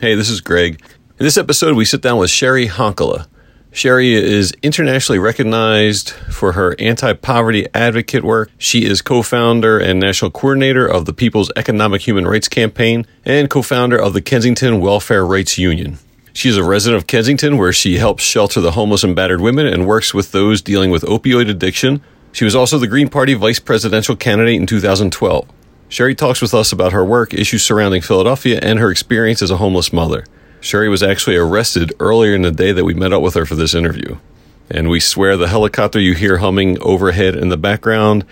Hey, this is Greg. In this episode, we sit down with Cheri Honkala. Cheri is internationally recognized for her anti poverty advocate work. She is co founder and national coordinator of the People's Economic Human Rights Campaign and co founder of the Kensington Welfare Rights Union. She is a resident of Kensington where she helps shelter the homeless and battered women and works with those dealing with opioid addiction. She was also the Green Party vice presidential candidate in 2012. Cheri talks with us about her work, issues surrounding Philadelphia, and her experience as a homeless mother. Cheri was actually arrested earlier in the day that we met up with her for this interview. And we swear the helicopter you hear humming overhead in the background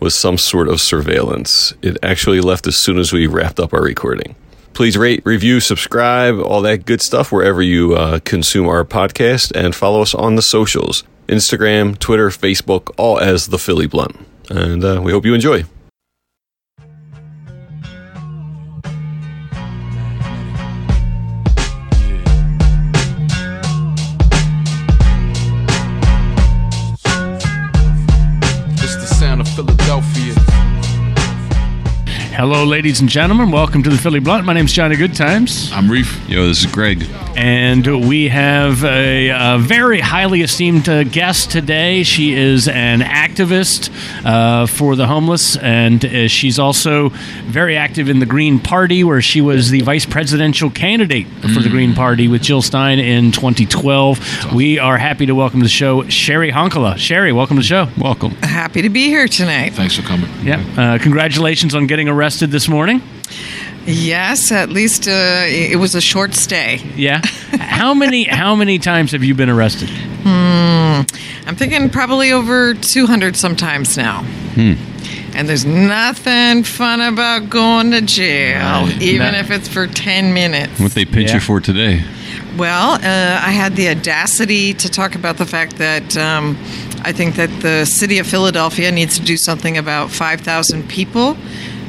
was some sort of surveillance. It actually left as soon as we wrapped up our recording. Please rate, review, subscribe, all that good stuff wherever you uh, consume our podcast, and follow us on the socials Instagram, Twitter, Facebook, all as The Philly Blunt. And uh, we hope you enjoy. Hello, ladies and gentlemen. Welcome to the Philly Blunt. My name's Johnny Goodtimes, I'm Reef. Yo, this is Greg. and we have a, a very highly esteemed uh, guest today. She is an activist uh, for the homeless, and uh, she's also very active in the Green Party, where she was the vice presidential candidate for the Green Party with Jill Stein in 2012. We are happy to welcome to the show Cheri Honkala. Cheri, welcome to the show. Welcome. Happy to be here tonight. Thanks for coming. Yeah. Uh, congratulations on getting arrested this morning. Yes, at least uh, it was a short stay. Yeah. how many how many times have you been arrested? I'm thinking probably over 200 sometimes now. And there's nothing fun about going to jail, even No. if it's for 10 minutes. What they pinch Yeah. you for today? Well, uh, I had the audacity to talk about the fact that um, I think that the city of Philadelphia needs to do something about 5,000 people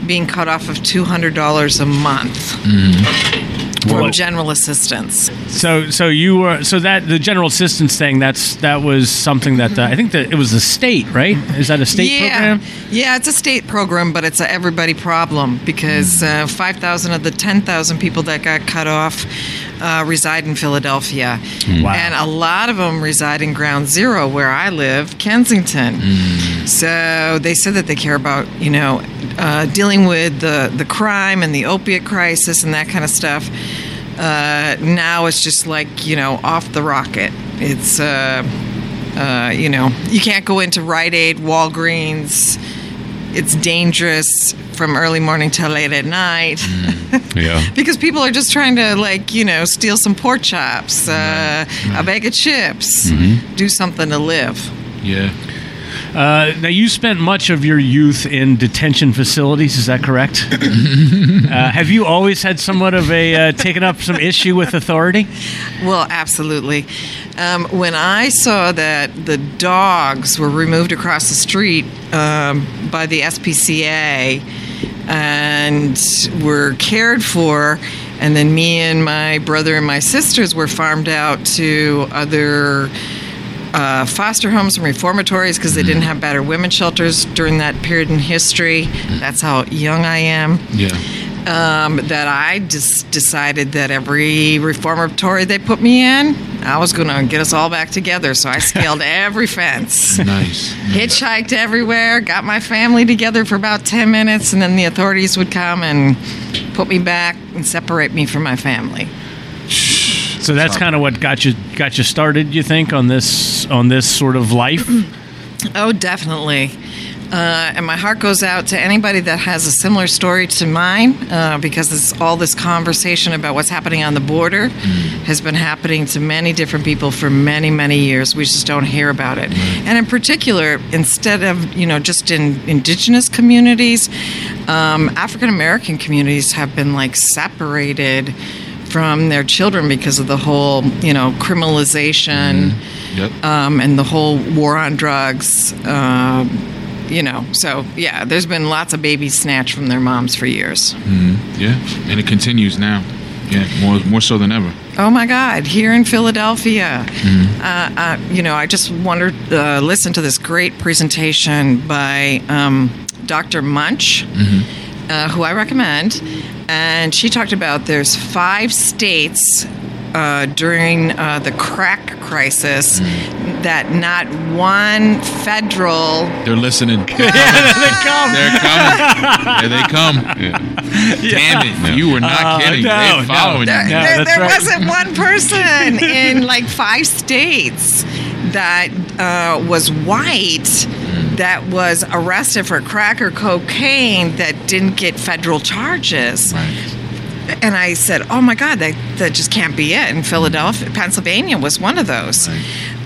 being cut off of $200 a month mm. from Well- general assistance. So so you were so that the general assistance thing that's that was something that uh, I think that it was the state right is that a state yeah. program Yeah, it's a state program, but it's a everybody problem because uh, 5,000 of the 10,000 people that got cut off uh, reside in Philadelphia. Wow. And a lot of them reside in Ground Zero, where I live, Kensington. So they said that they care about, you know, uh, dealing with the, the crime and the opiate crisis and that kind of stuff. Uh, now it's just like, you know, off the rocket. It's, uh, uh, you know, you can't go into Rite Aid, Walgreens. It's dangerous from early morning till late at night Yeah. because people are just trying to, like, you know, steal some pork chops, uh, a bag of chips, do something to live. Yeah. Uh, now you spent much of your youth in detention facilities is that correct uh, have you always had somewhat of a uh, taken up some issue with authority Well, absolutely. Um, when I saw that the dogs were removed across the street um, by the SPCA and were cared for, and then me and my brother and my sisters were farmed out to other uh, foster homes and reformatories because they didn't have better women shelters during that period in history. That's how young I am Yeah. um, that I just decided that every reformatory they put me in, I was going to get us all back together. So I scaled every fence, Nice. hitchhiked everywhere, got my family together for about 10 minutes, and then the authorities would come and put me back and separate me from my family. So that's kind of what got you got you started you think on this on this sort of life Oh, definitely. Uh, and my heart goes out to anybody that has a similar story to mine uh, because this, all this conversation about what's happening on the border has been happening to many different people for many, many years. We just don't hear about it. And in particular, instead of, you know, just in indigenous communities, um, African American communities have been like separated from their children because of the whole, you know, criminalization Yep. um, and the whole war on drugs. Um, you know, so yeah, there's been lots of babies snatched from their moms for years. yeah. And it continues now. Yeah. More more so than ever. Oh my God! Here in Philadelphia, uh, uh, you know, I just wondered, uh, listen to this great presentation by um, Dr. Munch, uh, who I recommend, and she talked about there's five states uh, during uh, the crack crisis that not one federal They're listening. they come. They're coming. There they come. Damn it. You were not Uh, kidding. no, They're no. following there, you. Yeah, there- there right. wasn't one person in like five states that uh, was white that was arrested for crack or cocaine that didn't get federal charges. Right. And I said, "Oh my God, that that just can't be it." And Philadelphia, Pennsylvania was one of those.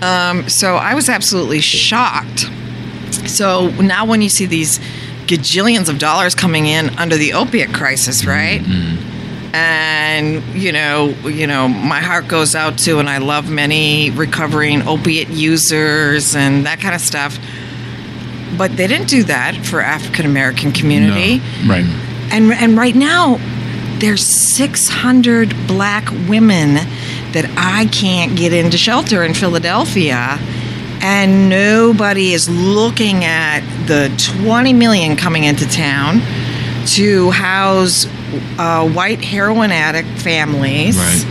Um, so I was absolutely shocked. So now, when you see these gajillions of dollars coming in under the opiate crisis, right? And you know, you know, my heart goes out to, and I love many recovering opiate users and that kind of stuff. But they didn't do that for African American community. No. Right. And and right now, there's 600 black women that I can't get into shelter in Philadelphia, and nobody is looking at the 20 million coming into town to house uh, white heroin addict families. Right.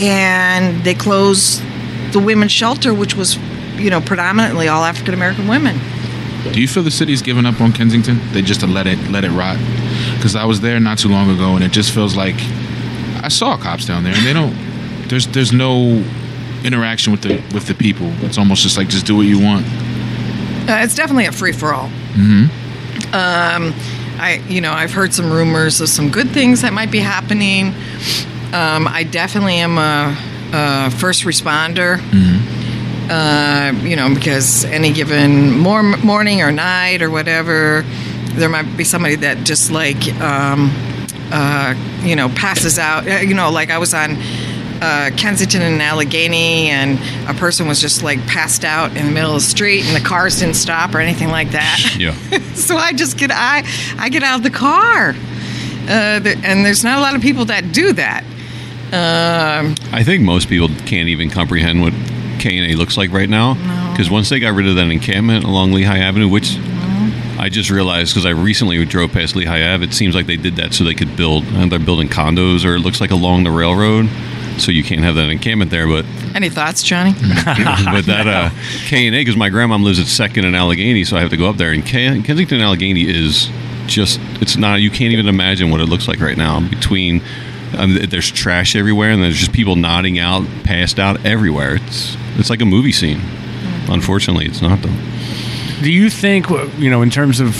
And they closed the women's shelter, which was, you know, predominantly all African American women. Do you feel the city's given up on Kensington? They just let it let it rot. Because I was there not too long ago, and it just feels like I saw cops down there, and they don't. There's there's no interaction with the with the people. It's almost just like just do what you want. Uh, it's definitely a free for all. Hmm. Um, I, you know, I've heard some rumors of some good things that might be happening. Um, I definitely am a, a first responder. Uh, you know, because any given mor- morning or night or whatever, there might be somebody that just like, um, uh, you know, passes out. Uh, You know, like I was on uh, Kensington and Allegheny, and a person was just like passed out in the middle of the street, and the cars didn't stop or anything like that. Yeah. so I just get I I get out of the car, uh, th- and there's not a lot of people that do that. Um, I think most people can't even comprehend what K and A looks like right now. Because once they got rid of that encampment along Lehigh Avenue, which I just realized because I recently drove past Lehigh Ave, it seems like they did that so they could build. And they're building condos, or it looks like along the railroad, so you can't have that encampment there. But any thoughts, Johnny? but that uh, K and A, because my grandmom lives at Second and Allegheny, so I have to go up there. And K- Kensington and Allegheny is just it's not you can't even imagine what it looks like right now. Between um, there's trash everywhere, and there's just people nodding out, passed out everywhere. It's it's like a movie scene. Unfortunately, it's not though. Do you think, you know, in terms of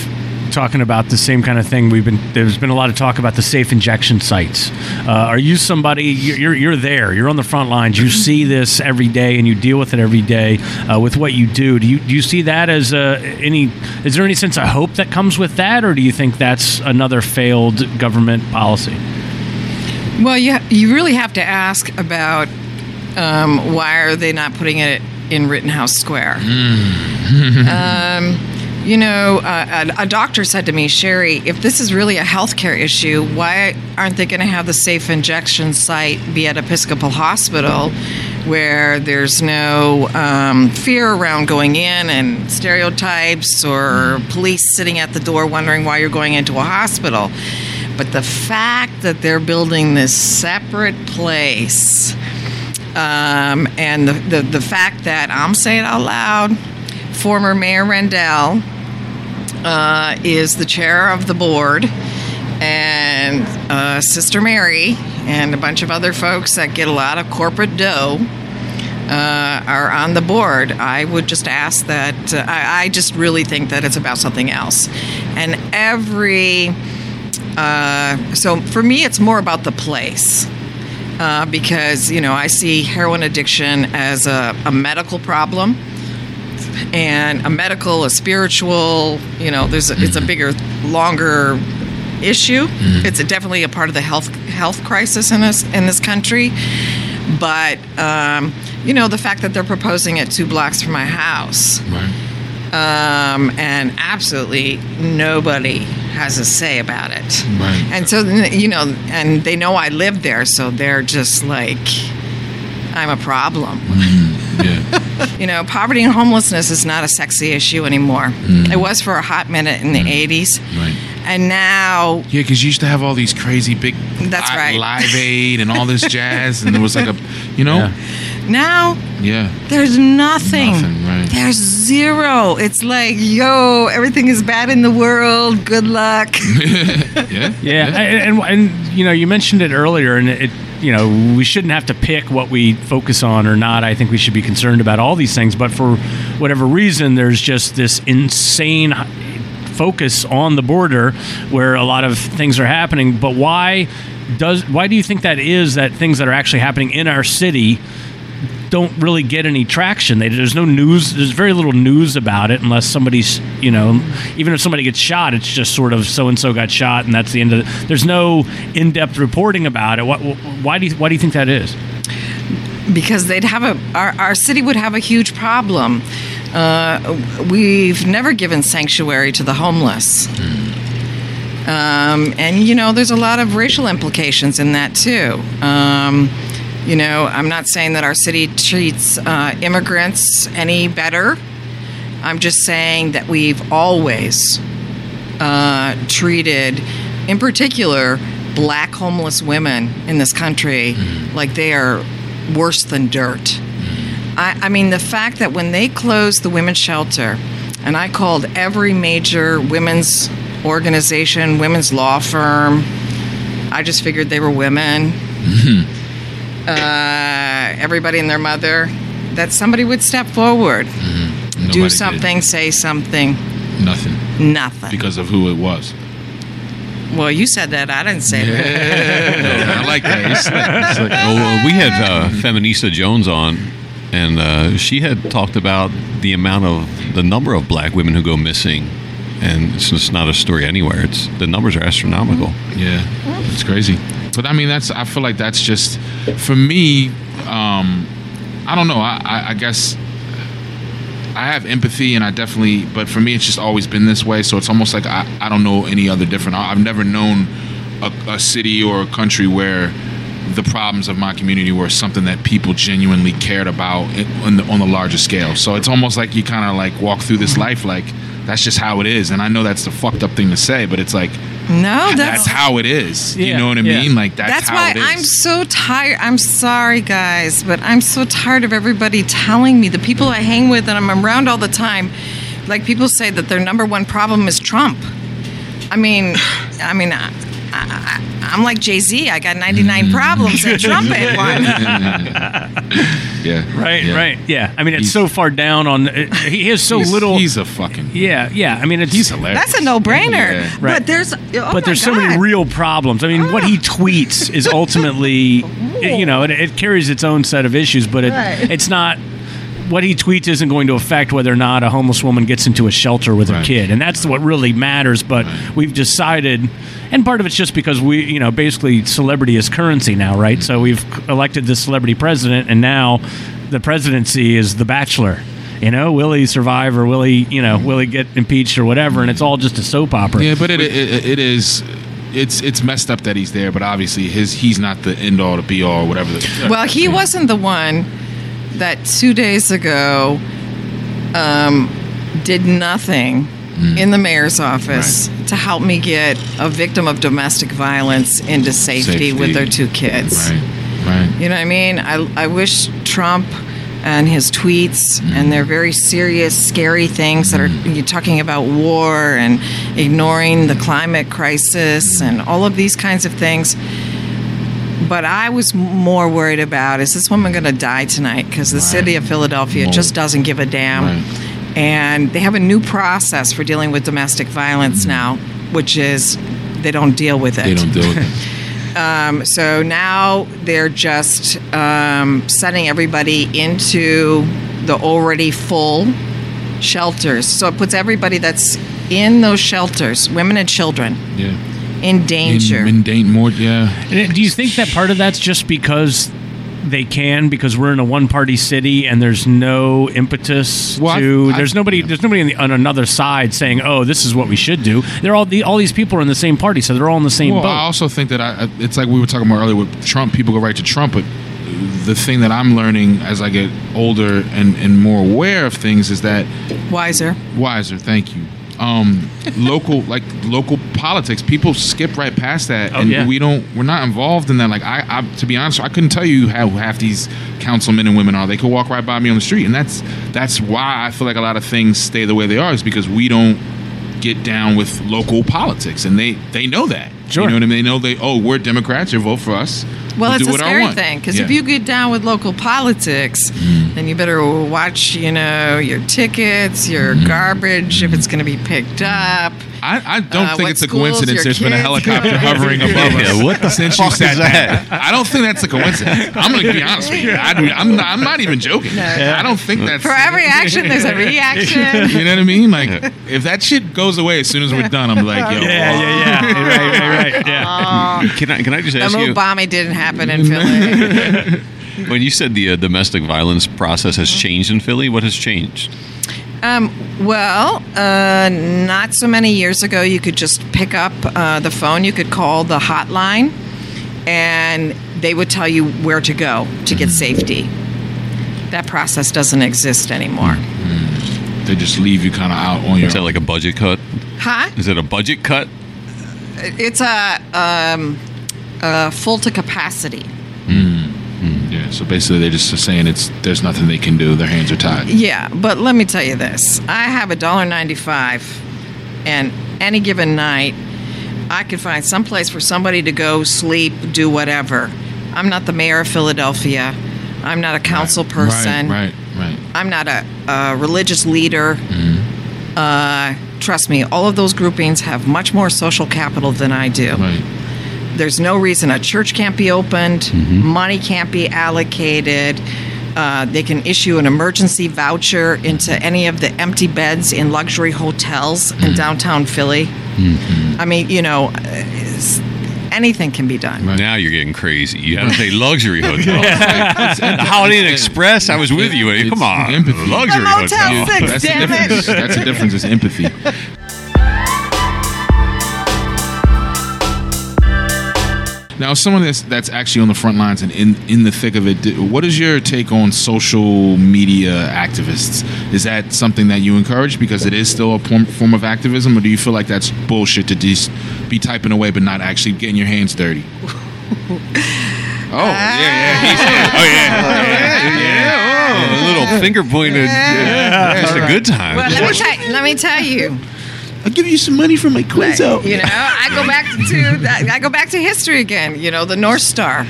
talking about the same kind of thing, we've been there's been a lot of talk about the safe injection sites. Uh, are you somebody you're you're there, you're on the front lines, you see this every day, and you deal with it every day uh, with what you do. Do you do you see that as uh, any? Is there any sense of hope that comes with that, or do you think that's another failed government policy? Well, you you really have to ask about um, why are they not putting it in Rittenhouse Square? um, you know, uh, a, a doctor said to me, Cheri, if this is really a healthcare issue, why aren't they going to have the safe injection site be at Episcopal Hospital, where there's no um, fear around going in and stereotypes or police sitting at the door wondering why you're going into a hospital? But the fact that they're building this separate place, um, and the, the, the fact that I'm saying out loud, former Mayor Rendell uh, is the chair of the board, and uh, Sister Mary and a bunch of other folks that get a lot of corporate dough. Uh, are on the board. I would just ask that. Uh, I, I just really think that it's about something else, and every uh, so for me, it's more about the place uh, because you know I see heroin addiction as a, a medical problem and a medical, a spiritual. You know, there's a, it's a bigger, longer issue. It's a, definitely a part of the health health crisis in this in this country. But um, you know, the fact that they're proposing it two blocks from my house Right. um, and absolutely nobody has a say about it. Right. And so, you know, and they know I live there, so they're just like, I'm a problem. Mm, yeah. You know, poverty and homelessness is not a sexy issue anymore. Mm. It was for a hot minute in the mm. 80s. Right. and now Yeah, because you used to have all these crazy big That's li- right. Live Aid and all this jazz, and there was like a, you know, Yeah. Now yeah, there's nothing. Nothing, right. There's zero. It's like, yo, everything is bad in the world. Good luck. yeah, Yeah, and, and and you know, you mentioned it earlier, and it, you know, we shouldn't have to pick what we focus on or not. I think we should be concerned about all these things, but for whatever reason, there's just this insane focus on the border where a lot of things are happening. But why does why do you think that is? That things that are actually happening in our city don't really get any traction. They, there's no news. There's very little news about it unless somebody's, you know, even if somebody gets shot, it's just sort of so and so got shot, and that's the end of it. There's no in-depth reporting about it. What, why do you, why do you think that is? because they'd have a our, our city would have a huge problem. Uh, we've never given sanctuary to the homeless. Um, and you know, there's a lot of racial implications in that too. Um, you know, I'm not saying that our city treats uh, immigrants any better. I'm just saying that we've always uh, treated, in particular, black homeless women in this country like they are worse than dirt. I, I mean, the fact that when they closed the women's shelter, and I called every major women's organization, women's law firm, I just figured they were women. Uh, everybody and their mother, that somebody would step forward, Nobody do did. something, say something, nothing nothing. because of who it was. well, you said that. I didn't say that. I like that. It's like- it's like- Well, uh, we had uh, Feminista Jones on, and uh, she had talked about the amount of the number of black women who go missing, and it's just not a story anywhere. It's the numbers are astronomical. Yeah, it's crazy. But I mean, that's I feel like that's just for me. Um, I don't know. I, I, I guess I have empathy, and I definitely. But for me, it's just always been this way. So it's almost like I, I don't know any other different. I- I've never known a, a city or a country where the problems of my community were something that people genuinely cared about on, the, on the larger scale. So it's almost like you kind of like walk through this life like that's just how it is. And I know that's the fucked up thing to say, but it's like No, that's, that's how it is. you know what I yeah. mean? Like that's, That's how why it is. I'm so tired. I'm sorry, guys, but I'm so tired of everybody telling me the people I hang with and I'm around all the time. Like people say that their number one problem is Trump. I mean, I mean, I, I, I'm like Jay Z. I got 99 problems and Trump ain't one. yeah. Right, yeah. right, yeah. I mean, it's He's- so far down on. uh, He has so He's, little. He's a fucking. yeah, yeah. I mean, it's He's hilarious. That's a no-brainer. Yeah. Right. But there's, oh but my there's so many real problems. I mean, what he tweets is ultimately, you know, it, it carries its own set of issues, but it, Right. it's not. What he tweets isn't going to affect whether or not a homeless woman gets into a shelter with her kid, and that's what really matters. But we've decided, and part of it's just because we, you know, basically celebrity is currency now, right? Mm-hmm. So we've elected this celebrity president, and now the presidency is the Bachelor. You know, will he survive or will he, you know, will he get impeached or whatever? And it's all just a soap opera. Yeah, but it, it it is. It's it's messed up that he's there, but obviously his he's not the end all to be all or whatever. The, Well, he wasn't the one that two days ago um, did nothing hmm. in the mayor's office to help me get a victim of domestic violence into safety, Safety. with their two kids. right, right. You know what I mean? I, I wish Trump and his tweets hmm. and their very serious, scary things that are hmm. you're talking about war and ignoring the climate crisis and all of these kinds of things. But I was more worried about is this woman going to die tonight? Because the city of Philadelphia just doesn't give a damn. right. And they have a new process for dealing with domestic violence now, which is they don't deal with it. They don't deal with it. Um, so now they're just um, sending everybody into the already full shelters. So it puts everybody that's in those shelters, women and children, Yeah. In danger. In, in dan- more. Yeah. And Do you think that part of that's just because they can because we're in a one-party city and there's no impetus Well, to I- there's nobody there's nobody on, the, on another side saying oh this is what we should do they're all the, all these people are in the same party so they're all in the same Well, boat I also think that I, it's like we were talking about earlier with Trump. People go right to Trump, but the thing that I'm learning as I get older and, and more aware of things is that Wiser. wiser. Thank you. Um, local like local politics. People skip right past that, Oh, and yeah. we don't. We're not involved in that. Like I, I, to be honest, I couldn't tell you how half these councilmen and women are. They could walk right by me on the street, and that's that's why I feel like a lot of things stay the way they are. Is because we don't get down with local politics, and they they know that. Sure. You know what I mean? They know they. Oh, we're Democrats. You vote for us. Well, We'll it's do a scary thing because if you get down with local politics, then you better watch, you know, your tickets, your Mm-hmm. garbage, if it's going to be picked up. I, I don't Uh, think it's a coincidence. There's been a helicopter hovering above us. Yeah, what the since fuck you is sat that? down. I don't think that's a coincidence. I'm going to be honest with you. I, am not, I'm not even joking. I don't think that's. For every action, there's a reaction. You know what I mean? Like, if that shit goes away as soon as we're done, I'm like, yo. Yeah, yeah, yeah. right, right, right. Yeah. Can I can I just The ask you The Obama didn't happen in Philly. when you said the uh, domestic violence process has changed in Philly? What has changed? Um, well, uh, not so many years ago, you could just pick up uh, the phone. You could call the hotline, and they would tell you where to go to get safety. That process doesn't exist anymore. They just leave you kind of out on your Is that like a budget cut? Huh? Is it a budget cut? It's a, um, a full to capacity. Yeah, so basically they're just saying it's there's nothing they can do. Their hands are tied. Yeah, but let me tell you this: I have a dollar ninety-five, and any given night, I could find some place for somebody to go sleep, do whatever. I'm not the mayor of Philadelphia. I'm not a council person. Right, right, right. I'm not a, a religious leader. Uh, trust me, all of those groupings have much more social capital than I do. Right. There's no reason a church can't be opened, money can't be allocated. Uh, they can issue an emergency voucher into any of the empty beds in luxury hotels in downtown Philly. I mean, you know, uh, anything can be done. Right. Now you're getting crazy. You have to say luxury hotel. the Holiday Inn Express. I was with you. Come on, empathy. luxury The Motel hotel. Six. That's the damn it. difference. That's the difference. Is empathy. Now, as someone that's that's actually on the front lines and in in the thick of it, what is your take on social media activists? Is that something that you encourage because it is still a form, form of activism, or do you feel like that's bullshit to just be typing away but not actually getting your hands dirty? Oh yeah, yeah. He said, oh yeah, yeah, yeah. Oh, a little finger pointed. Yeah, just a good time. Well, let me, tell, let me tell you. I'll give you some money for my quiz out. You know, I go back to I go back to history again. You know, the North Star,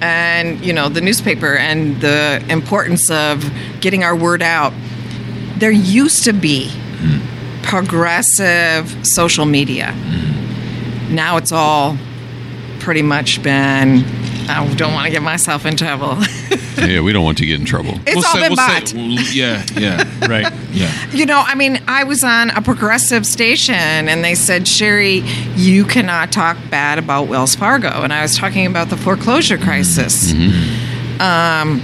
and you know the newspaper, and the importance of getting our word out. There used to be progressive social media. Mm-hmm. Now it's all pretty much been. I don't want to get myself in trouble. yeah, we don't want to get in trouble. it's We'll all say- been we'll bought. say- well, yeah, yeah, Right. yeah. You know, I mean, I was on a progressive station and they said, Cheri, you cannot talk bad about Wells Fargo. And I was talking about the foreclosure crisis. Um,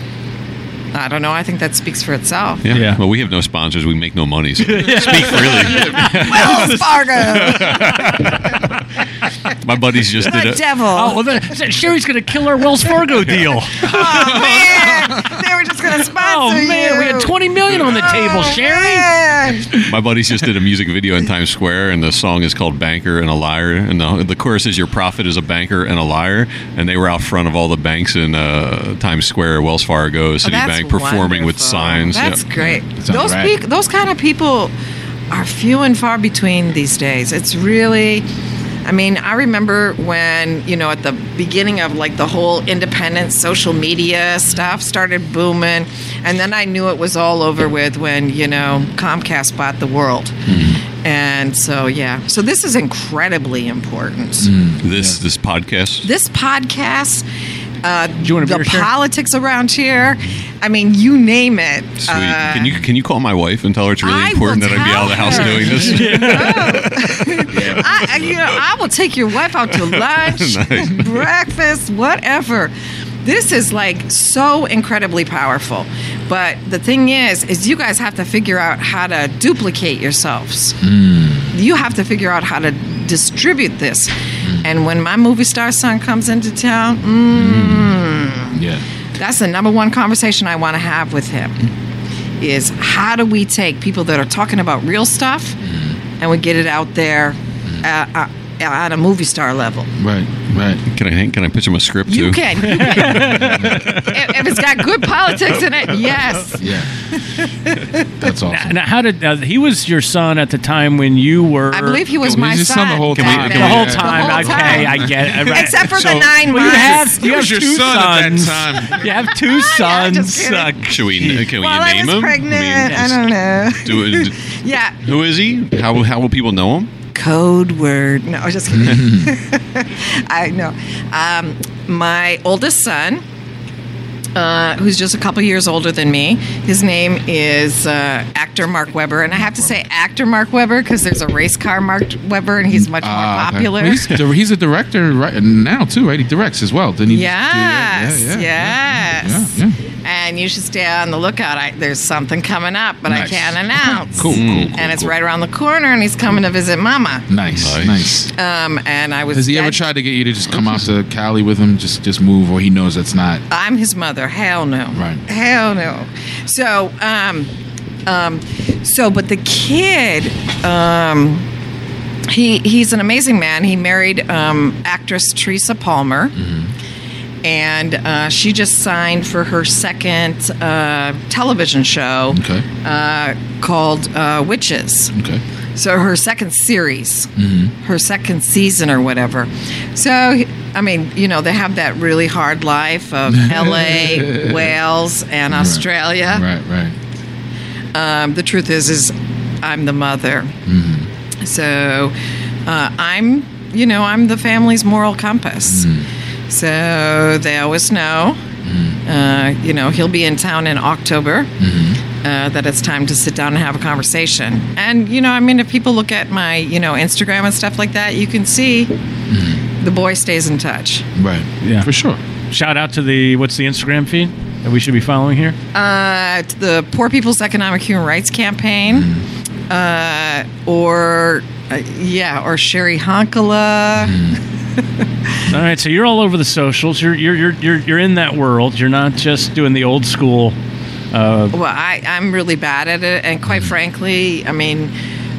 I don't know. I think that speaks for itself. Yeah. Yeah. Well, we have no sponsors. We make no money. So speak freely. Wells Fargo, My buddies just did the it. devil. Oh, well, then, Cheri's going to kill our Wells Fargo deal. Oh, man. They were just going to sponsor Oh you. man, we had 20 million on the table, Oh, Cheri. man. My buddies just did a music video in Times Square, and the song is called "Banker and a Liar," and the, the chorus is "Your prophet is a banker and a liar." And they were out front of all the banks in uh, Times Square, Wells Fargo, Oh, Citibank, that's performing with signs. That's Yeah. great. sounds Those rad. peop those kind of people are few and far between these days. It's really. I mean, I remember when, you know, at the beginning of like the whole independent social media stuff started booming. And then I knew it was all over with when, you know, Comcast bought the world. Mm. And so, yeah. So this is incredibly important. Mm. This this podcast. This podcast, uh, you want a the beer, Cheri? politics around here, I mean, you name it. Sweet. Uh, can you can you call my wife and tell her it's really I important will that I be out of the tell house her. doing this? I, I- you know, I will take your wife out to lunch, Nice. breakfast, whatever. This is like so incredibly powerful. But the thing is, is you guys have to figure out how to duplicate yourselves. You have to figure out how to distribute this. And when my movie star son comes into town, mm, Yeah. that's the number one conversation I want to have with him is how do we take people that are talking about real stuff and we get it out there uh, uh, at a movie star level. Right, right. Can I can I pitch him a script too? You can. You can. if, if it's got good politics in it, yes. Yeah. That's awesome. Now, how did uh, he was your son at the time when you were? I believe he was He my your son the whole back time. the whole time. The whole okay, time. I get it. Right. Except for So- the nine Well, you months. have you have your two son at that sons. time. You have two Yeah, sons. just. Uh, Should we can we While I name was him? pregnant, I I, don't know. do it. Yeah, Who is he? How how will people know him? Code word. No, I was just kidding. I know. Um, my oldest son, uh, who's just a couple years older than me, his name is uh, actor Mark Webber, and I have to say actor Mark Webber because there's a race car Mark Webber, and he's much more okay. popular. Well, he's, he's a director right now too, right? He directs as well. Didn't he? Yes, Yeah, yeah. Yeah, yeah. And you should stay on the lookout. I, there's something coming up, but I can't announce. Cool, cool, cool, and it's cool. right around the corner, and he's coming to visit Mama. Nice, Nice. nice. Um, and I was. Has he ever tried to get you to just come out to Cali with him, just just move, or he knows that's not? I'm his mother. Hell no. Right. Hell no. So, um, um, so, but the kid, um, he he's an amazing man. He married um, actress Teresa Palmer. And uh, she just signed for her second uh, television show Okay. uh, called uh, Witches. Okay. So her second series, Mm-hmm. her second season or whatever. So I mean, you know, they have that really hard life of L.A., Wales, and Australia. Right, right. Um, the truth is, is I'm the mother. Mm-hmm. So uh, I'm, you know, I'm the family's moral compass. Mm-hmm. So they always know. Uh, you know, he'll be in town in October. Mm-hmm. Uh, that it's time to sit down and have a conversation. And you know, I mean, if people look at my, you know, Instagram and stuff like that, you can see the boy stays in touch. Right. Yeah. For sure. Shout out to the what's the Instagram feed that we should be following here? Uh, the Poor People's Economic Human Rights Campaign, uh, or uh, yeah, or Cheri Honkala. All right, so you're all over the socials. You're you're you're you're, you're in that world. You're not just doing the old school. Uh, Well, I, I'm really bad at it, and quite frankly, I mean,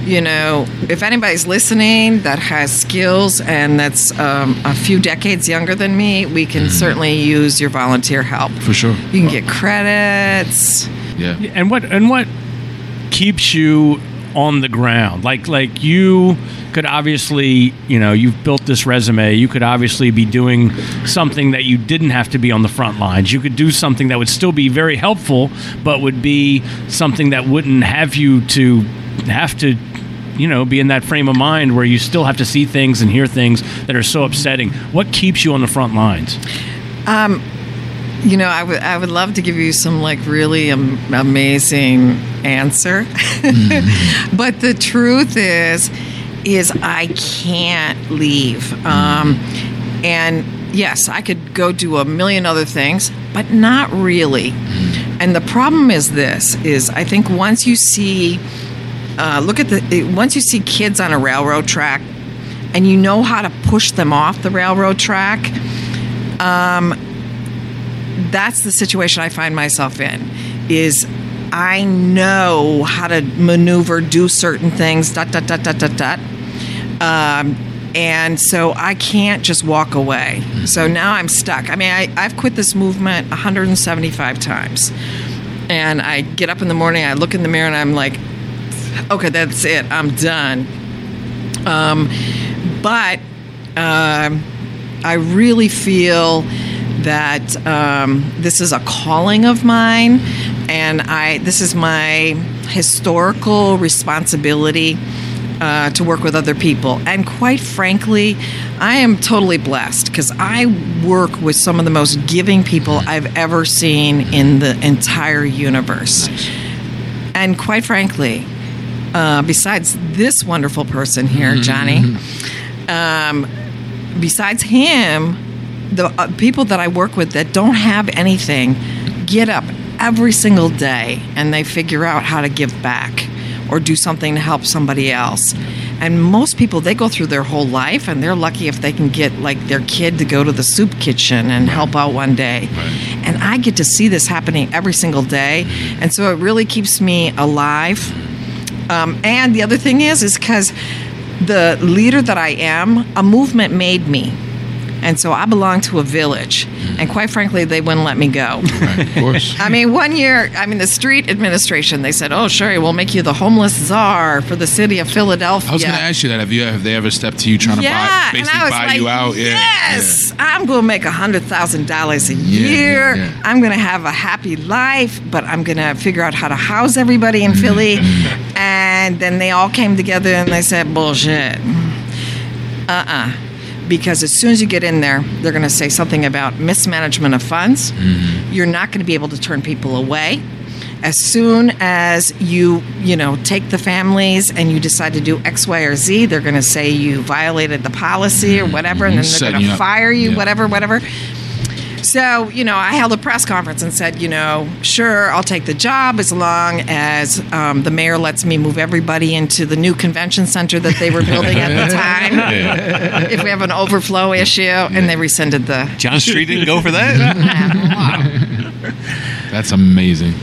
you know, if anybody's listening that has skills and that's um, a few decades younger than me, we can certainly use your volunteer help. For sure. You can get credits. Yeah. and what and what keeps you on the ground? Like like you could obviously, you know, you've built this resume. You could obviously be doing something that you didn't have to be on the front lines. You could do something that would still be very helpful, but would be something that wouldn't have you to have to you know, be in that frame of mind where you still have to see things and hear things that are so upsetting. What keeps you on the front lines? Um, You know, I would I would love to give you some like really am- amazing answer, but the truth is, is I can't leave. Um, and yes, I could go do a million other things, but not really. And the problem is this: is I think once you see, uh, look at the once you see kids on a railroad track, and you know how to push them off the railroad track that's the situation I find myself in is I know how to maneuver, do certain things, dot, dot, dot, dot, dot, dot. Um, and so I can't just walk away. So now I'm stuck. I mean, I, I've quit this movement 175 times. And I get up in the morning, I look in the mirror, and I'm like, okay, that's it. I'm done. Um, but um, I really feel that um, this is a calling of mine, and I this is my historical responsibility uh, to work with other people. And quite frankly, I am totally blessed because I work with some of the most giving people I've ever seen in the entire universe. And quite frankly, uh, besides this wonderful person here, Johnny, um, besides him, the uh, people that I work with that don't have anything get up every single day and they figure out how to give back or do something to help somebody else. And most people, they go through their whole life and they're lucky if they can get like their kid to go to the soup kitchen and help out one day. And I get to see this happening every single day. And so it really keeps me alive Um, and the other thing is, is because the leader that I am, a movement made me. And so I belong to a village. And quite frankly, they wouldn't let me go. Right, of course. I mean, one year, I mean, the street administration, they said, oh, Cheri, we'll make you the homeless czar for the city of Philadelphia. I was going to ask you that. Have you have they ever stepped to you trying to buy, basically buy like, you out? Yeah, yes, I'm going to make a hundred thousand dollars a Yeah, year. yeah, yeah. I'm going to have a happy life, but I'm going to figure out how to house everybody in mm-hmm. Philly. Mm-hmm. and then they all came together and they said, bullshit. Uh-uh. Because as soon as you get in there, they're going to say something about mismanagement of funds. Mm-hmm. You're not going to be able to turn people away. As soon as you, you know, take the families and you decide to do X, Y, or Z, they're going to say you violated the policy or whatever, and then they're going to fire you, Yeah. whatever, whatever. So, you know, I held a press conference and said, you know, sure, I'll take the job as long as um, the mayor lets me move everybody into the new convention center that they were building at the time. If we have an overflow issue, and they rescinded the. John Street didn't go for that. That's amazing.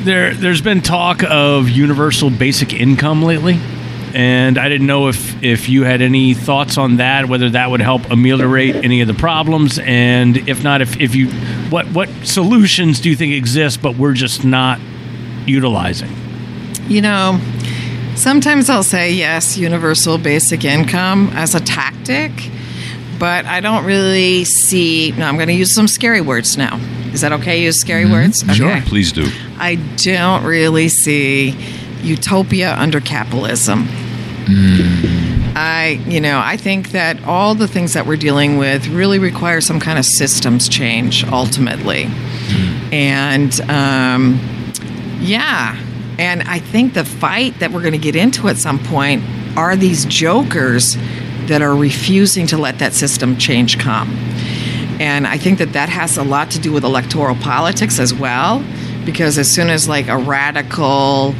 There, there's been talk of universal basic income lately, and I didn't know if if you had any thoughts on that, whether that would help ameliorate any of the problems, and if not, if, if you, what what solutions do you think exist, but we're just not utilizing? You know, sometimes I'll say yes, universal basic income as a tactic, but I don't really see. No, I'm going to use some scary words now. Is that okay? Use scary mm-hmm. words? Okay. Please do. I don't really see utopia under capitalism. I, you know, I think that all the things that we're dealing with really require some kind of systems change ultimately. And um, yeah, and I think the fight that we're going to get into at some point are these jokers that are refusing to let that system change come. And I think that that has a lot to do with electoral politics as well, because as soon as like a radical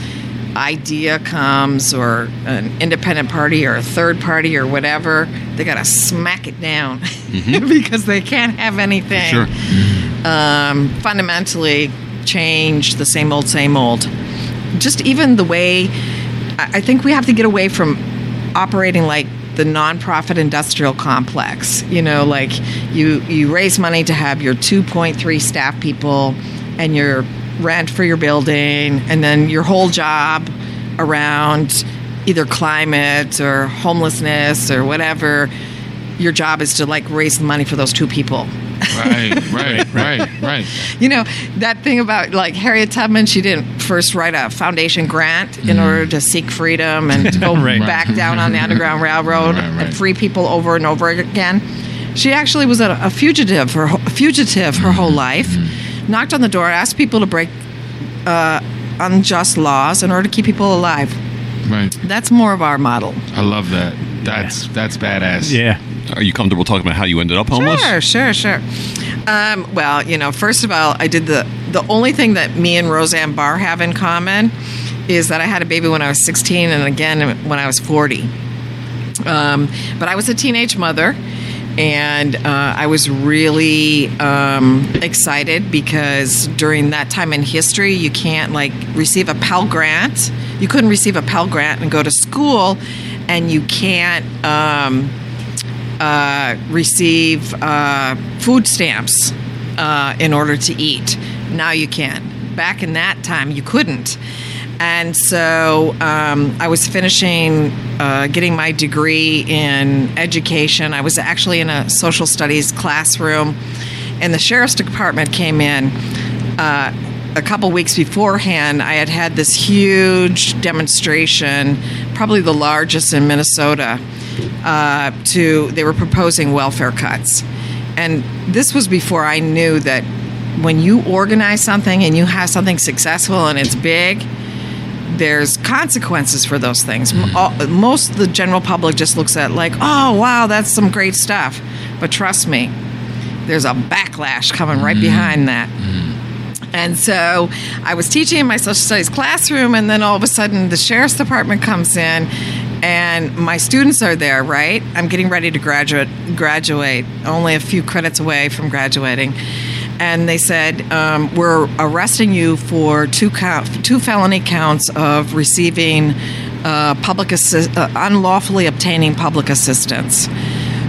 idea comes or an independent party or a third party or whatever, they got to smack it down because they can't have anything Sure. um, fundamentally change the same old, same old. Just even the way, I I think we have to get away from operating like the nonprofit industrial complex. You know, like you you raise money to have your 2.3 staff people and your rent for your building, and then your whole job around either climate or homelessness or whatever. Your job is to like raise the money for those two people. Right, right, right, right. You know, that thing about like Harriet Tubman, she didn't first write a foundation grant in mm. order to seek freedom and to go Right. back down on the Underground Railroad Right, right. and free people over and over again. She actually was a, a fugitive, her, a fugitive her whole life, mm. Knocked on the door, asked people to break uh, unjust laws in order to keep people alive. Right. That's more of our model. I love that. That's that's badass. Yeah. Are you comfortable talking about how you ended up homeless? Sure, sure, sure. Um, well, you know, first of all, I did the the only thing that me and Roseanne Barr have in common is that I had a baby when I was 16 and again when I was 40. Um, but I was a teenage mother, and uh, I was really um, excited because during that time in history, you can't like receive a Pell Grant. You couldn't receive a Pell Grant and go to school, and you can't. Um, uh, receive uh, food stamps uh, in order to eat. Now you can. Back in that time, you couldn't. And so um, I was finishing uh, getting my degree in education. I was actually in a social studies classroom, and the sheriff's department came in. Uh, a couple weeks beforehand, I had had this huge demonstration, probably the largest in Minnesota. Uh, to they were proposing welfare cuts, and this was before I knew that when you organize something and you have something successful and it's big, there's consequences for those things. Most of the general public just looks at like, oh wow, that's some great stuff, but trust me, there's a backlash coming right mm. behind that. Mm. And so I was teaching in my social studies classroom, and then all of a sudden the sheriff's department comes in, and my students are there. Right, I'm getting ready to graduate. Graduate, only a few credits away from graduating, and they said um, we're arresting you for two count, two felony counts of receiving uh, public assi- uh, unlawfully obtaining public assistance.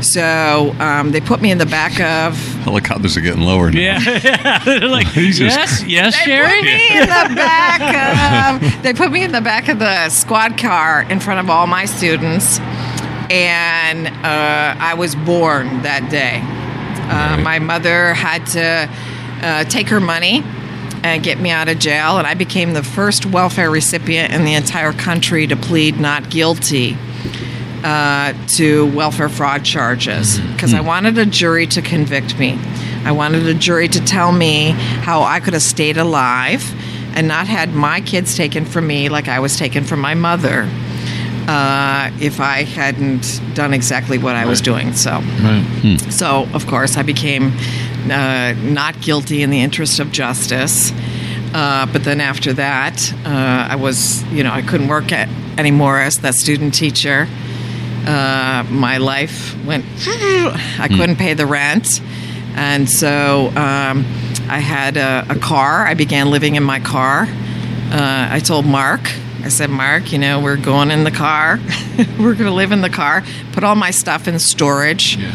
So um, they put me in the back of Helicopters are getting lower now. Yeah. They're like, Jesus yes, yes, They Cheri. put me in the back of. They put me in the back of the squad car in front of all my students, and uh, I was born that day. Uh, my mother had to uh, take her money and get me out of jail, and I became the first welfare recipient in the entire country to plead not guilty uh, to welfare fraud charges. Because I wanted a jury to convict me. I wanted a jury to tell me how I could have stayed alive and not had my kids taken from me like I was taken from my mother uh, if I hadn't done exactly what I was doing. So. Right. So, of course, I became uh, not guilty in the interest of justice. Uh, but then after that, uh, I was, you know, I couldn't work at, anymore as that student teacher. Uh, my life went, I couldn't pay the rent. And so um, I had a, a car. I began living in my car. Uh, I told Mark, I said, Mark, you know, we're going in the car. we're going to live in the car. Put all my stuff in storage. Yeah.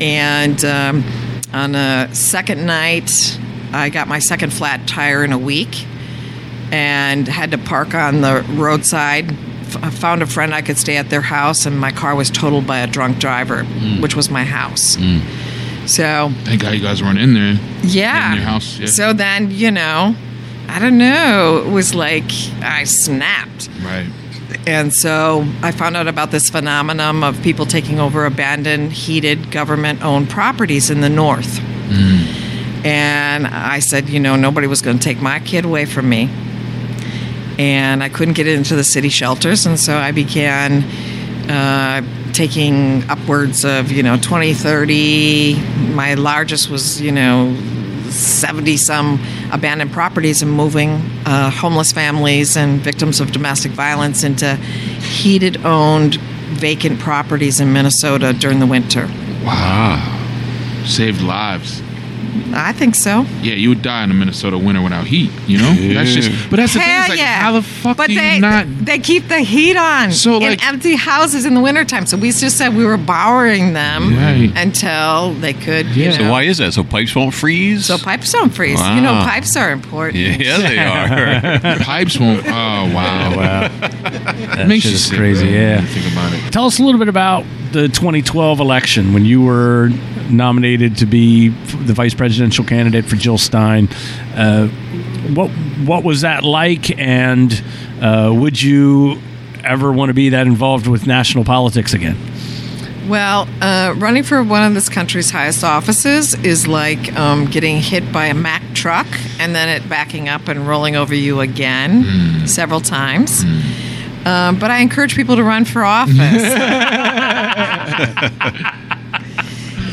And um, on a second night, I got my second flat tire in a week and had to park on the roadside. I found a friend I could stay at their house, and my car was totaled by a drunk driver, which was my house. So, Thank God you guys weren't in there. yeah. In your house, yeah. So then, you know, I don't know. It was like I snapped. Right. And so I found out about this phenomenon of people taking over abandoned, heated, government owned properties in the north. And I said, you know, nobody was going to take my kid away from me. And I couldn't get into the city shelters. And so I began uh, taking upwards of, you know, 20, 30. My largest was, you know, 70 some abandoned properties and moving uh, homeless families and victims of domestic violence into heated owned vacant properties in Minnesota during the winter. Wow. Saved lives. I think so. Yeah, you would die in a Minnesota winter without heat. You know, that's just. But that's the thing. Hell like, yeah. how the fuck but do they, you not? They keep the heat on So, in like- empty houses in the wintertime. So we just said we were borrowing them Right. until they could. You Yeah. know, So why is that? So pipes won't freeze? So pipes don't freeze. You know, pipes are important. yeah, they are. Pipes won't. Oh wow. Oh, wow. That makes shit you is sick, crazy, yeah. Think about it. Tell us a little bit about the 2012 election when you were nominated to be the vice presidential candidate for Jill Stein. Uh, what what was that like, and uh, would you ever want to be that involved with national politics again? Well, uh, running for one of this country's highest offices is like um, getting hit by a Mack truck and then it backing up and rolling over you again several times. Um, but I encourage people to run for office.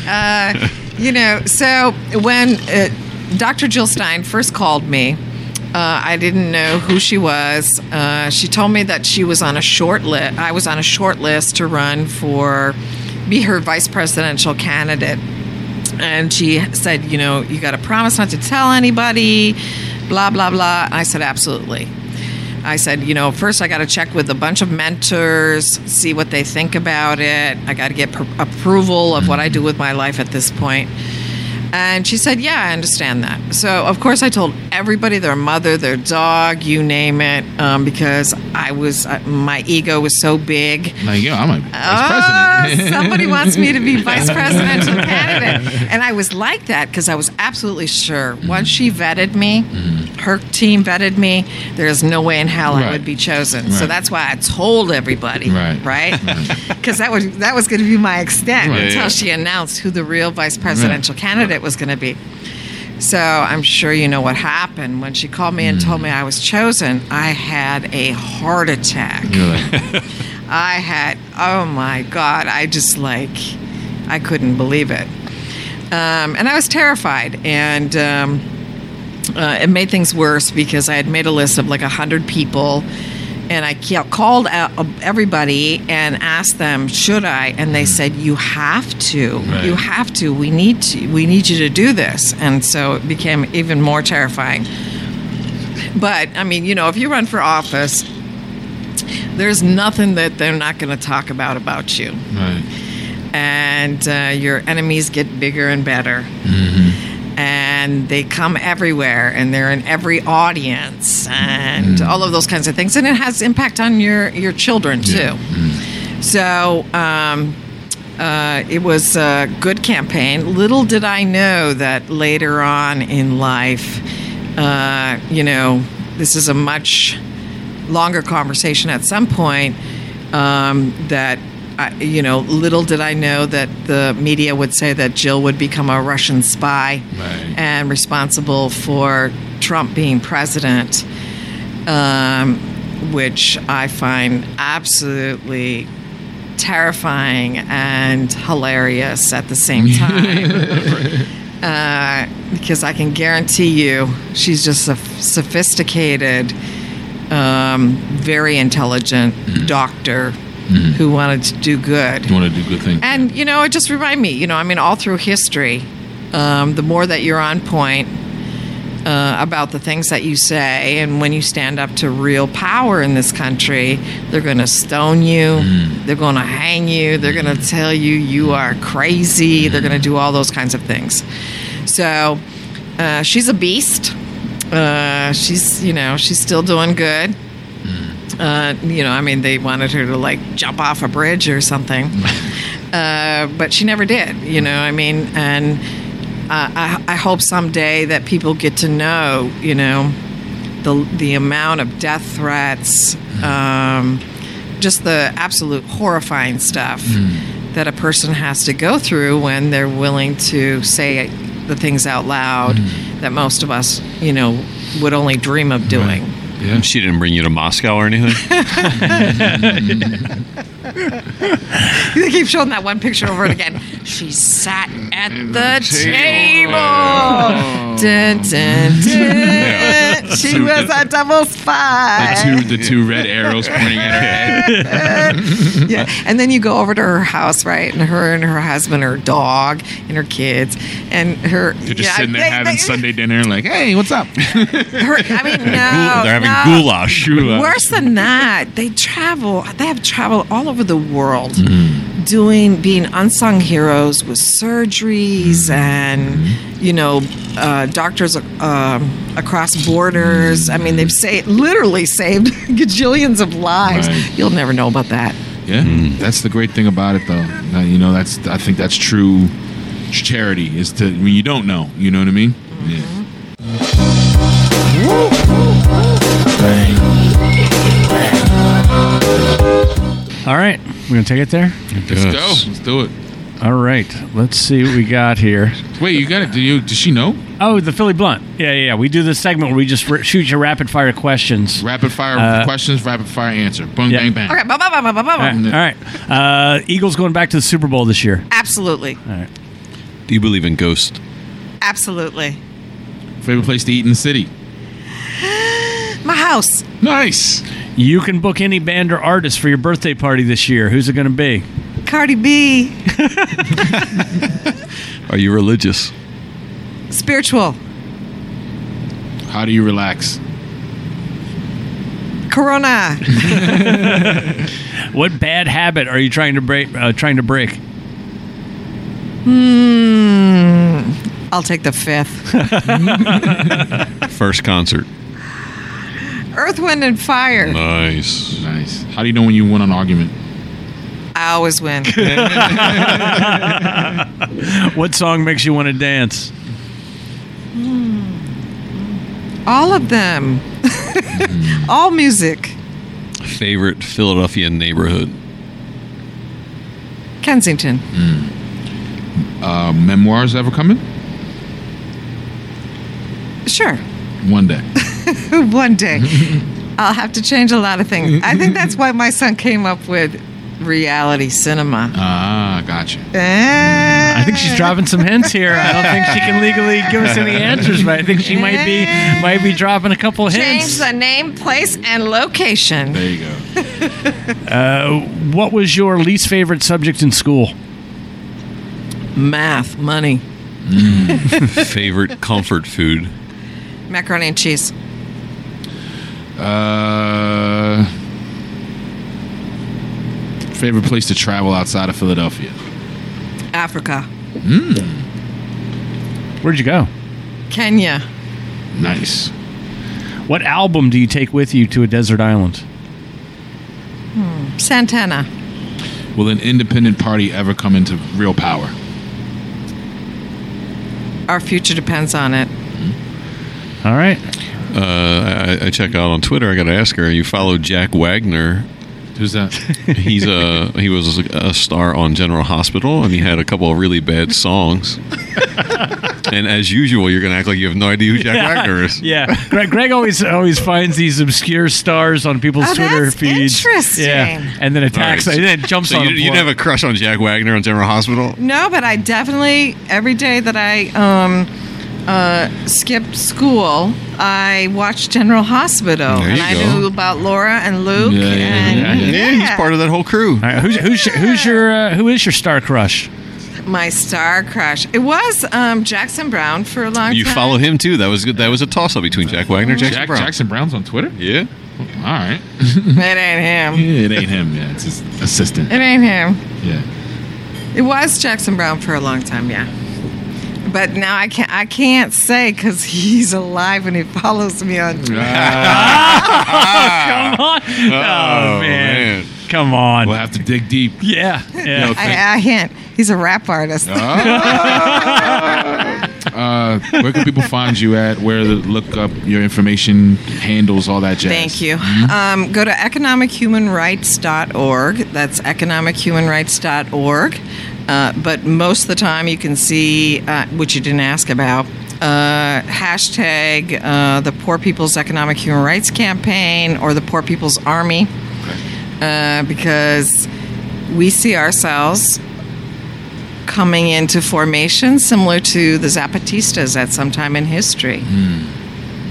uh, you know, so when uh, Dr. Jill Stein first called me, uh, I didn't know who she was. Uh, she told me that she was on a short list. I was on a short list to run for, be her vice presidential candidate. And she said, you know, you got to promise not to tell anybody, blah, blah, blah. I said, absolutely. I said, you know, first I got to check with a bunch of mentors, see what they think about it. I got to get pr- approval of what I do with my life at this point. And she said, Yeah, I understand that. So, of course, I told everybody their mother, their dog, you name it, um, because I was, uh, my ego was so big. Like, yo, I'm a vice Oh, president. somebody wants me to be vice presidential candidate. And I was like that because I was absolutely sure once she vetted me, her team vetted me, there's no way in hell I would be chosen. So that's why I told everybody. Right. Right? Because that was that was going to be my extent Right. until Yeah. she announced who the real vice presidential candidate was going to be. So I'm sure you know what happened when she called me and told me I was chosen. I had a heart attack. I had, oh my God, I just like, I couldn't believe it. Um, and I was terrified. And um, uh, it made things worse because I had made a list of like 100 people and I called out uh, everybody and asked them, "Should I?" And they mm. said, "You have to. Right. You have to. We need to. We need you to do this." And so it became even more terrifying. But I mean, you know, if you run for office, there's nothing that they're not going to talk about about you, Right. and uh, your enemies get bigger and better. Mm-hmm. And they come everywhere, and they're in every audience, and all of those kinds of things, and it has impact on your your children too. So um, uh, it was a good campaign. Little did I know that later on in life, uh, you know, this is a much longer conversation at some point. Um, that I, you know, little did I know that the media would say that Jill would become a Russian spy Right. and responsible for Trump being president, um, which I find absolutely terrifying and hilarious at the same time. uh, because I can guarantee you, she's just a sophisticated, um, very intelligent doctor who wanted to do good. You want to do good things. And you know, it just reminded me. You know, I mean, all through history, um, the more that you're on point uh, about the things that you say, and when you stand up to real power in this country, they're going to stone you, they're going to hang you, they're going to tell you you are crazy, they're going to do all those kinds of things. So, uh, she's a beast. Uh, she's, you know, she's still doing good. Uh, you know, I mean, they wanted her to like jump off a bridge or something, uh, but she never did. You know, I mean, and uh, I, I hope someday that people get to know, you know, the the amount of death threats, um, just the absolute horrifying stuff that a person has to go through when they're willing to say the things out loud that most of us, you know, would only dream of doing. Yeah. She didn't bring you to Moscow or anything. They keep showing that one picture over and again. She sat at the table. table. Dun, dun, dun. She was a double spy. The two, the two red arrows pointing at her head. yeah. And then you go over to her house, right? And her and her husband, her dog, and her kids, and her. They're just yeah, sitting there they- having they- Sunday dinner, like, hey, what's up? Her, I mean, no, They're having no. goulash. Worse than that, they travel. They have traveled all over the world, Mm-hmm. doing being unsung heroes with surgeries and you know uh, doctors um, across borders. I mean, they've saved literally saved gajillions of lives. Right. You'll never know about that. Yeah, that's the great thing about it, though. Uh, you know, that's I think that's true charity is to when you don't know. You know what I mean? Yeah. All right, we're gonna take it there. Let's go. Let's do it. All right, let's see what we got here. Wait, you got it? Do you? Does she know? Oh, the Philly Blunt. Yeah, yeah. yeah. We do this segment where we just r- shoot you rapid fire questions. Rapid fire Uh, questions, rapid fire answer. Boom, yeah. bang, bang. Okay, All right. All right. Uh, Eagles going back to the Super Bowl this year. absolutely, All right. Do you believe in ghosts? absolutely. Favorite place to eat in the city? My house, Nice. You can book any band or artist for your birthday party this year. Who's it going to be? Cardi B, Are you religious? spiritual, How do you relax? Corona, What bad habit are you trying to break? Uh, trying to break? Hmm. I'll take the fifth. First concert. Earth, Wind, and Fire. Nice. Nice. How do you know when you win an argument? I always win. What song makes you want to dance? Hmm. All of them. Hmm. All music. Favorite Philadelphia neighborhood? Kensington. Hmm. Uh, memoirs ever coming? Sure. One day. One day. I'll have to change a lot of things. I think that's why my son came up with reality cinema. Ah, gotcha. Eh. I think she's dropping some hints here. I don't think she can legally give us any answers, but I think she might be eh. might be dropping a couple hints. Change the name, place, and location. There you go. Uh, what was your least favorite subject in school? Math, money, mm. Favorite comfort food? macaroni and cheese. Uh, favorite place to travel outside of Philadelphia? Africa, Where'd you go? Kenya. Nice. What album do you take with you to a desert island? Santana. Will an independent party ever come into real power? Our future depends on it. All right. Uh, I, I check out on Twitter. I got to ask her. You follow Jack Wagner? Who's that? He's a he was a star on General Hospital, and he had a couple of really bad songs. and as usual, you're going to act like you have no idea who Jack Wagner is. Yeah, Greg, Greg always always finds these obscure stars on people's Oh, Twitter that's feeds. interesting. Yeah, and then attacks. All right, and then jumps So on. you, you didn't have a crush on Jack Wagner on General Hospital? No, but I definitely every day that I um, uh, skipped school, I watched General Hospital, There and you I go. knew about Laura and Luke. Yeah, yeah, and yeah, yeah. Yeah, he's part of that whole crew. All right, who's who's your, who's your uh, who is your star crush? my star crush. It was um, Jackson Browne for a long time. You time. follow him too. That was good. That was a toss up between Jack Wagner and Jackson Jack, Brown. Jackson Browne's on Twitter? Yeah. All right. It ain't him. Yeah, it ain't him. Yeah, it's his assistant. It ain't him. Yeah. It was Jackson Browne for a long time, yeah. But now I can't. I can't say because he's alive and he follows me on ah. Twitter. Come on! Oh, oh man. Come on! We'll have to dig deep. Yeah, yeah. No, I, I hint. He's a rap artist. Uh, where can people find you at? Where to look up your information, handles, all that jazz? Thank you. Um, go to economichumanrights.org. That's economichumanrights.org. Uh, but most of the time, you can see, uh, which you didn't ask about, uh, hashtag uh, the Poor People's Economic Human Rights Campaign or the Poor People's Army, uh, because we see ourselves coming into formation similar to the Zapatistas at some time in history.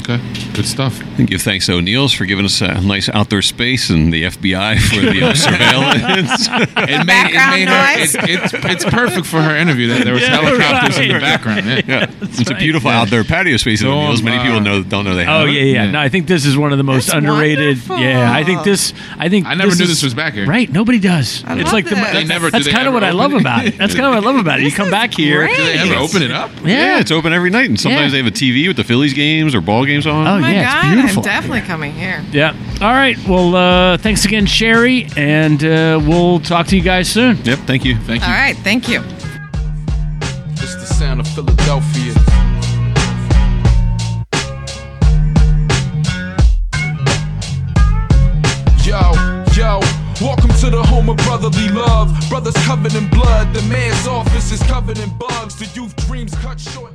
Okay, good stuff. And give thanks to O'Neill's for giving us a nice outdoor space and the FBI for the uh, surveillance. It made, it Background made her. noise. It's, it's perfect for her interview. That there was Yeah, helicopters in the background. Yeah. yeah, it's a right. beautiful Yeah. outdoor patio space at So, O'Neill's. Many uh, people know don't know they have. Oh yeah, yeah, Yeah. No, I think this is one of the most That's underrated. wonderful. Yeah, I think this. I think I never this knew is- this was back here. Right, nobody does. I it's love like the. this. That's, They never- that's kind of what I love it? about it. That's kind of what I love about it. You come back here. Do they ever open it up? Yeah, it's open every night, and sometimes they have a TV with the Phillies games or ball games on. Oh, Oh my yeah, it's God, beautiful. I'm definitely coming here. Yeah. All right. Well, uh, thanks again, Cheri, and uh, we'll talk to you guys soon. Yep, thank you. Thank you. All right, thank you. It's the sound of Philadelphia. Yo, yo, welcome to the home of brotherly love. Brothers covered in blood, the man's office is covered in bugs. The youth dreams cut short.